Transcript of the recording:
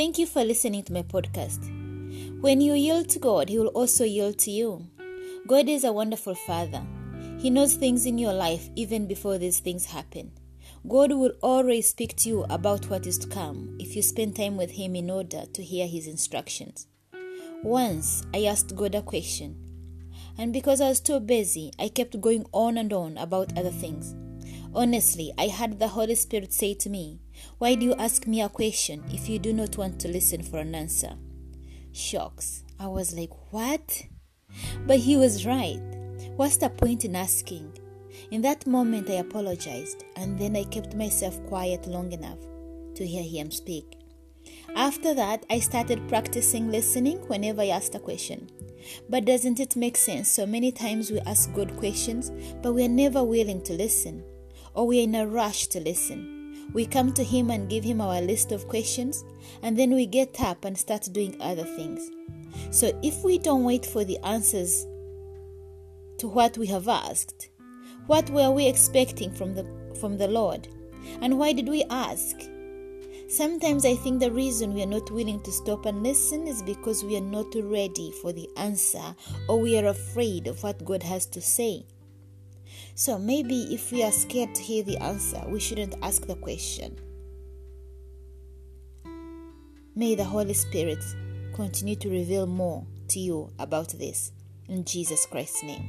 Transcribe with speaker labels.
Speaker 1: Thank you for listening to my podcast. When you yield to God, He will also yield to you. God is a wonderful Father. He knows things in your life even before these things happen. God will always speak to you about what is to come if you spend time with Him in order to hear His instructions. Once I asked God a question, and because I was too busy, I kept going on and on about other things. Honestly, I had the Holy Spirit say to me, Why do you ask me a question if you do not want to listen for an answer? Shocks. I was like, What? But he was right. What's the point in asking? In that moment, I apologized and then I kept myself quiet long enough to hear him speak. After that, I started practicing listening whenever I asked a question. But doesn't it make sense? So many times we ask good questions, but we are never willing to listen or we are in a rush to listen. We come to Him and give Him our list of questions, and then we get up and start doing other things. So if we don't wait for the answers to what we have asked, what were we expecting from the from the Lord? And why did we ask? Sometimes I think the reason we are not willing to stop and listen is because we are not ready for the answer or we are afraid of what God has to say. So maybe if we are scared to hear the answer, we shouldn't ask the question. May the Holy Spirit continue to reveal more to you about this. In Jesus Christ's name.